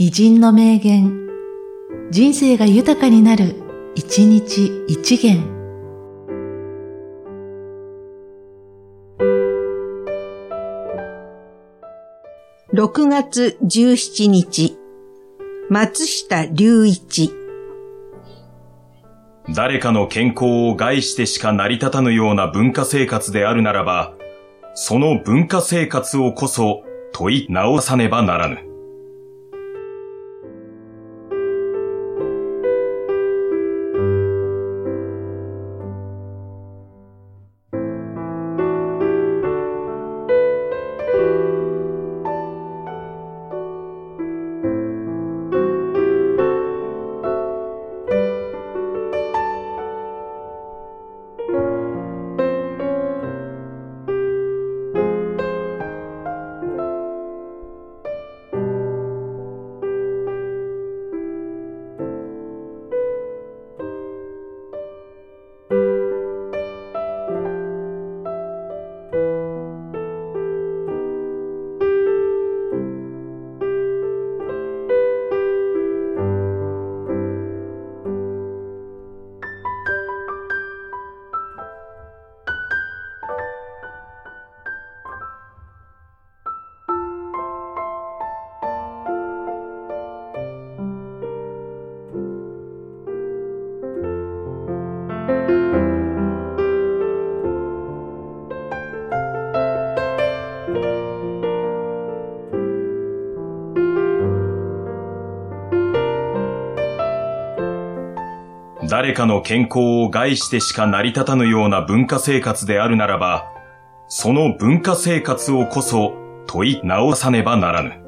偉人の名言、人生が豊かになる、一日一元。6月17日、松下隆一。誰かの健康を害してしか成り立たぬような文化生活であるならば、その文化生活をこそ問い直さねばならぬ。誰かの健康を害してしか成り立たぬような文化生活であるならば、その文化生活をこそ問い直さねばならぬ。